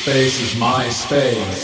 space is my space.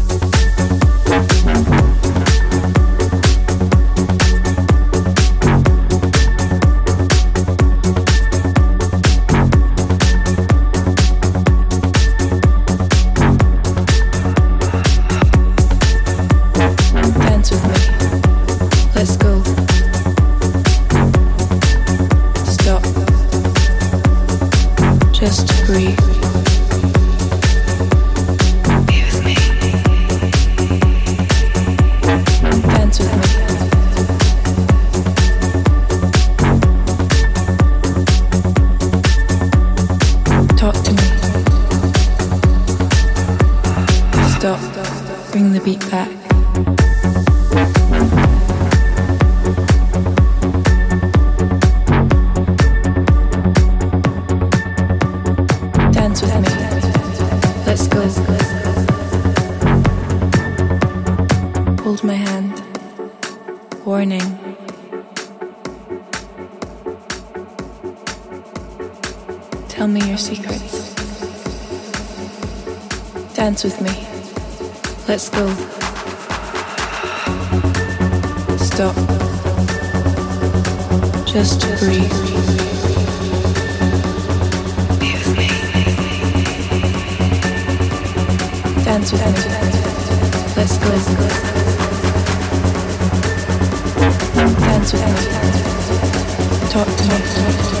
Dance with me. Let's go. Stop. Just to breathe. Dance with me. Let's go. Dance with me. Talk to me.